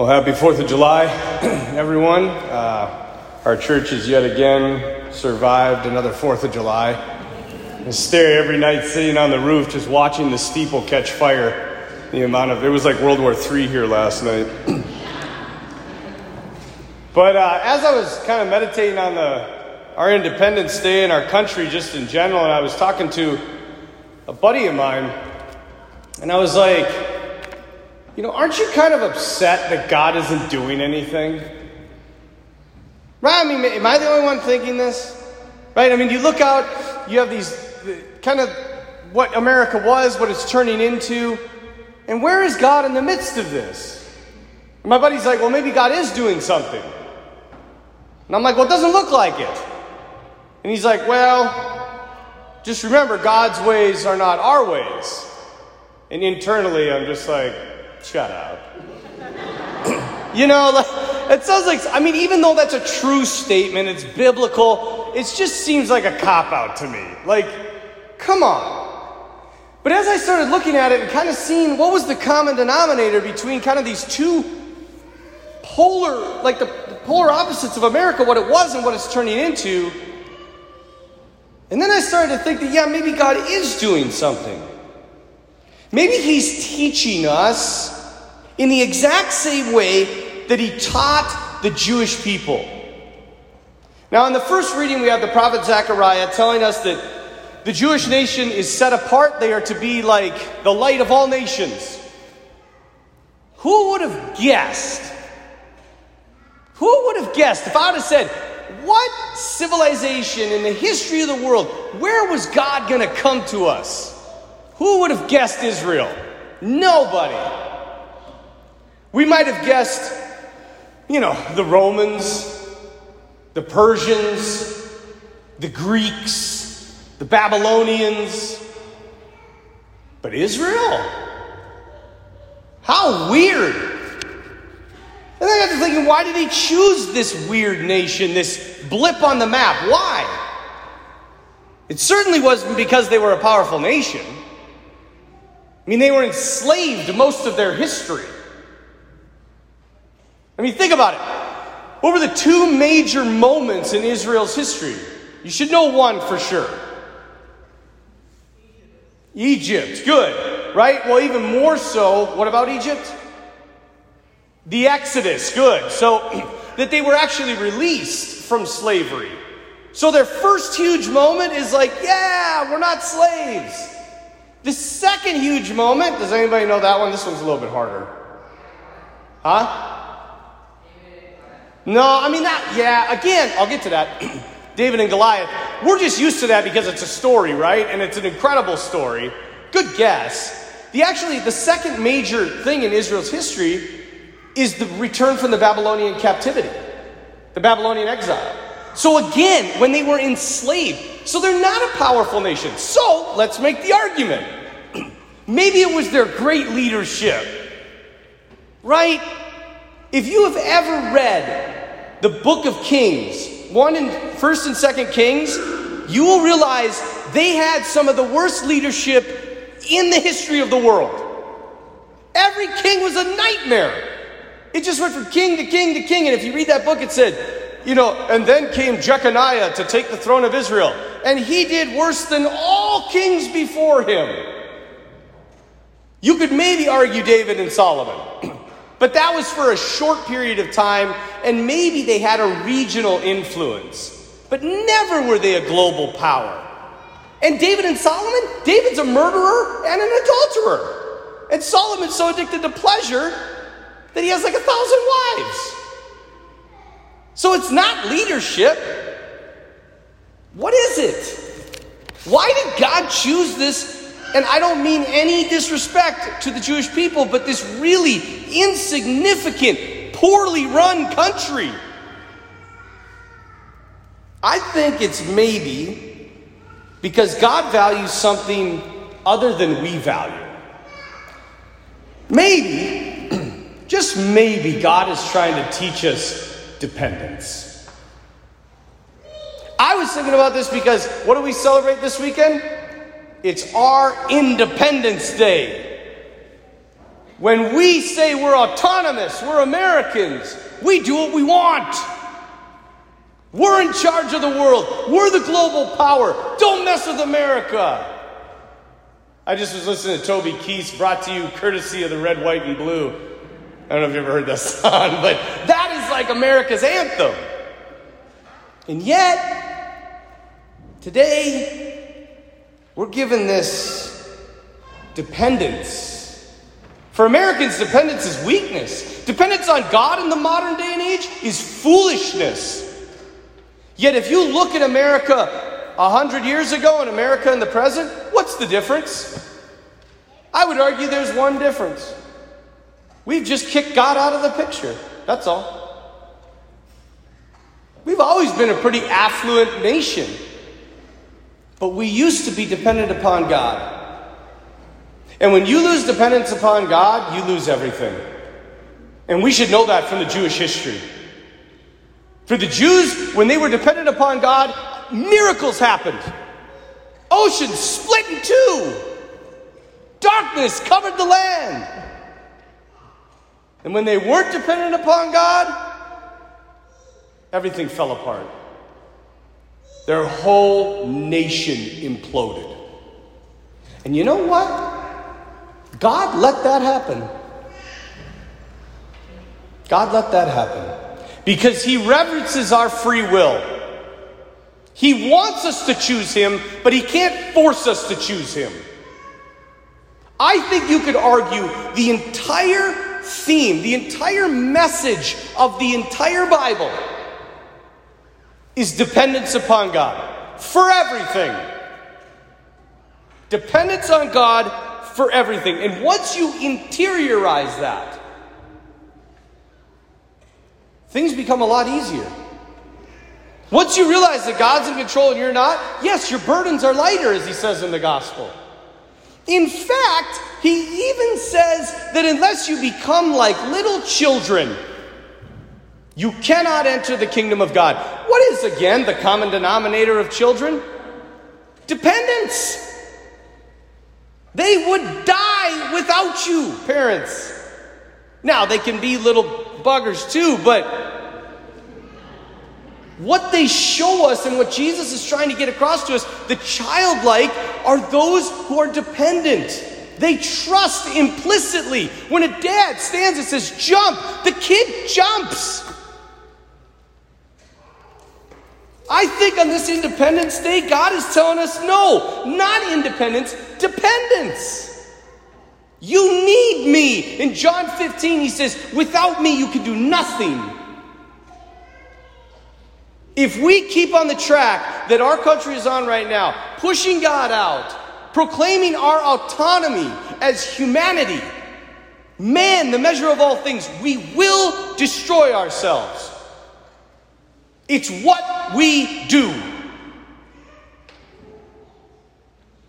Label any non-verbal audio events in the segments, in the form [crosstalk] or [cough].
Well, happy 4th of July, [clears throat] everyone. Uh, our church has yet again survived another 4th of July. I stare every night sitting on the roof just watching the steeple catch fire. The amount of, it was like World War III here last night. [clears throat] but uh, as I was kind of meditating on the, our Independence Day and our country just in general, and I was talking to a buddy of mine, and I was like, you know, aren't you kind of upset that God isn't doing anything? Right? I mean, am I the only one thinking this? Right? I mean, you look out, you have these kind of what America was, what it's turning into, and where is God in the midst of this? And my buddy's like, well, maybe God is doing something. And I'm like, well, it doesn't look like it. And he's like, well, just remember, God's ways are not our ways. And internally, I'm just like, Shut up. [clears throat] you know, like, it sounds like, I mean, even though that's a true statement, it's biblical, it just seems like a cop out to me. Like, come on. But as I started looking at it and kind of seeing what was the common denominator between kind of these two polar, like the, the polar opposites of America, what it was and what it's turning into, and then I started to think that, yeah, maybe God is doing something. Maybe he's teaching us in the exact same way that he taught the Jewish people. Now, in the first reading, we have the prophet Zechariah telling us that the Jewish nation is set apart. They are to be like the light of all nations. Who would have guessed? Who would have guessed if I would have said, What civilization in the history of the world, where was God going to come to us? Who would have guessed Israel? Nobody. We might have guessed, you know, the Romans, the Persians, the Greeks, the Babylonians. But Israel? How weird. And I got to thinking, why did he choose this weird nation, this blip on the map? Why? It certainly wasn't because they were a powerful nation. I mean, they were enslaved most of their history. I mean, think about it. What were the two major moments in Israel's history? You should know one for sure. Egypt, good, right? Well, even more so, what about Egypt? The Exodus, good. So [clears throat] that they were actually released from slavery. So their first huge moment is like, yeah, we're not slaves. The second huge moment, does anybody know that one? This one's a little bit harder. Huh? No, I mean that, yeah, again, I'll get to that. [clears throat] David and Goliath. We're just used to that because it's a story, right? And it's an incredible story. Good guess. The actually the second major thing in Israel's history is the return from the Babylonian captivity, the Babylonian exile. So again, when they were enslaved, so they're not a powerful nation. So let's make the argument. [clears throat] Maybe it was their great leadership. Right? If you have ever read the book of Kings, one and first and second Kings, you will realize they had some of the worst leadership in the history of the world. Every king was a nightmare. It just went from king to king to king. And if you read that book, it said you know, and then came Jeconiah to take the throne of Israel, and he did worse than all kings before him. You could maybe argue David and Solomon, [clears throat] but that was for a short period of time, and maybe they had a regional influence, but never were they a global power. And David and Solomon, David's a murderer and an adulterer. And Solomon's so addicted to pleasure that he has like a thousand wives. So it's not leadership. What is it? Why did God choose this? And I don't mean any disrespect to the Jewish people, but this really insignificant, poorly run country. I think it's maybe because God values something other than we value. Maybe, [clears throat] just maybe, God is trying to teach us dependence. I was thinking about this because what do we celebrate this weekend? It's our Independence Day. When we say we're autonomous, we're Americans, we do what we want. We're in charge of the world. We're the global power. Don't mess with America. I just was listening to Toby Keith, brought to you courtesy of the red, white, and blue. I don't know if you've ever heard that [laughs] song, but that is like America's anthem. And yet, today, we're given this dependence. For Americans, dependence is weakness. Dependence on God in the modern day and age is foolishness. Yet, if you look at America a hundred years ago and America in the present, what's the difference? I would argue there's one difference. We've just kicked God out of the picture. That's all. We've always been a pretty affluent nation, but we used to be dependent upon God. And when you lose dependence upon God, you lose everything. And we should know that from the Jewish history. For the Jews, when they were dependent upon God, miracles happened. Oceans split in two. Darkness covered the land. And when they weren't dependent upon God, everything fell apart. Their whole nation imploded. And you know what? God let that happen. God let that happen because he reverences our free will. He wants us to choose him, but he can't force us to choose him. I think you could argue the entire theme, the entire message of the entire Bible is dependence upon God for everything. Dependence on God for everything. And once you interiorize that, things become a lot easier. Once you realize that God's in control and you're not, yes, your burdens are lighter, as he says in the gospel. In fact, he even says that unless you become like little children, you cannot enter the kingdom of God. What is, again, the common denominator of children? Dependence. They would die without you, parents. Now, they can be little buggers too, but what they show us and what Jesus is trying to get across to us, the childlike are those who are dependent. They trust implicitly. When a dad stands and says, jump, the kid jumps. I think on this Independence Day, God is telling us no, not independence, dependence. You need me. In John 15, he says, Without me, you can do nothing. If we keep on the track that our country is on right now, pushing God out, proclaiming our autonomy as humanity, man, the measure of all things, we will destroy ourselves. It's what we do.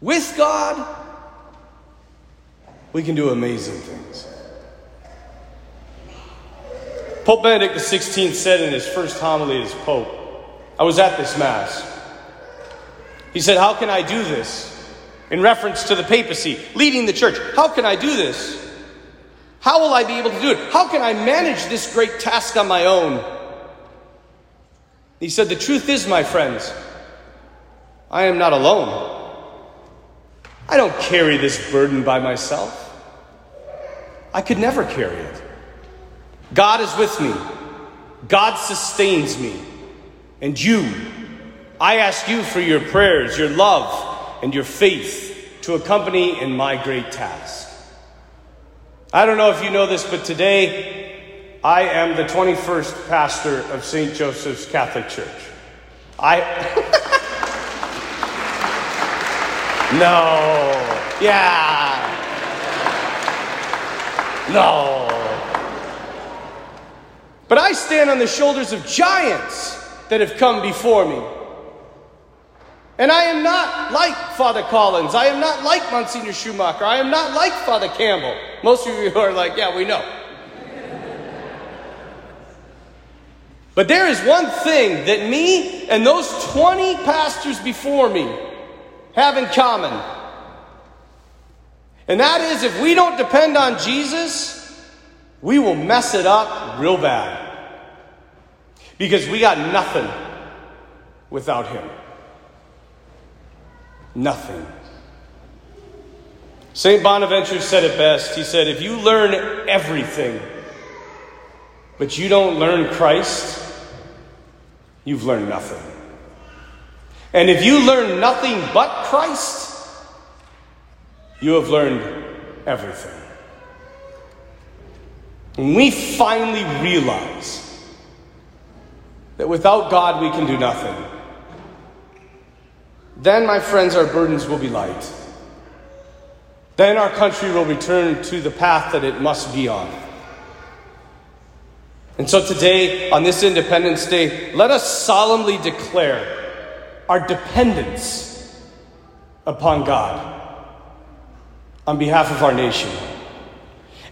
With God, we can do amazing things. Pope Benedict XVI said in his first homily as Pope, I was at this Mass. He said, How can I do this? In reference to the papacy, leading the church. How can I do this? How will I be able to do it? How can I manage this great task on my own? He said, The truth is, my friends, I am not alone. I don't carry this burden by myself. I could never carry it. God is with me, God sustains me. And you, I ask you for your prayers, your love, and your faith to accompany in my great task. I don't know if you know this, but today I am the 21st pastor of St. Joseph's Catholic Church. I. [laughs] no. Yeah. No. But I stand on the shoulders of giants that have come before me. And I am not like Father Collins. I am not like Monsignor Schumacher. I am not like Father Campbell. Most of you are like, yeah, we know. But there is one thing that me and those 20 pastors before me have in common. And that is if we don't depend on Jesus, we will mess it up real bad. Because we got nothing without Him. Nothing. St. Bonaventure said it best. He said, If you learn everything, but you don't learn Christ, you've learned nothing. And if you learn nothing but Christ, you have learned everything. When we finally realize that without God we can do nothing, then, my friends, our burdens will be light. Then our country will return to the path that it must be on. And so today, on this Independence Day, let us solemnly declare our dependence upon God on behalf of our nation.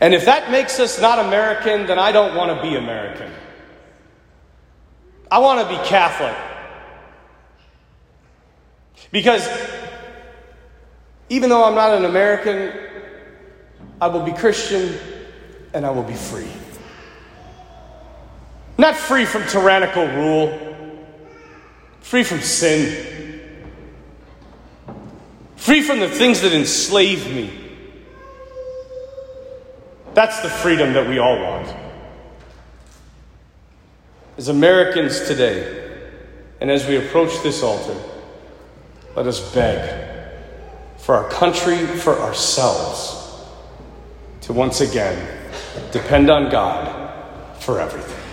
And if that makes us not American, then I don't want to be American. I want to be Catholic. Because even though I'm not an American, I will be Christian and I will be free. Not free from tyrannical rule, free from sin, free from the things that enslave me. That's the freedom that we all want. As Americans today, and as we approach this altar, let us beg for our country, for ourselves, to once again depend on God for everything.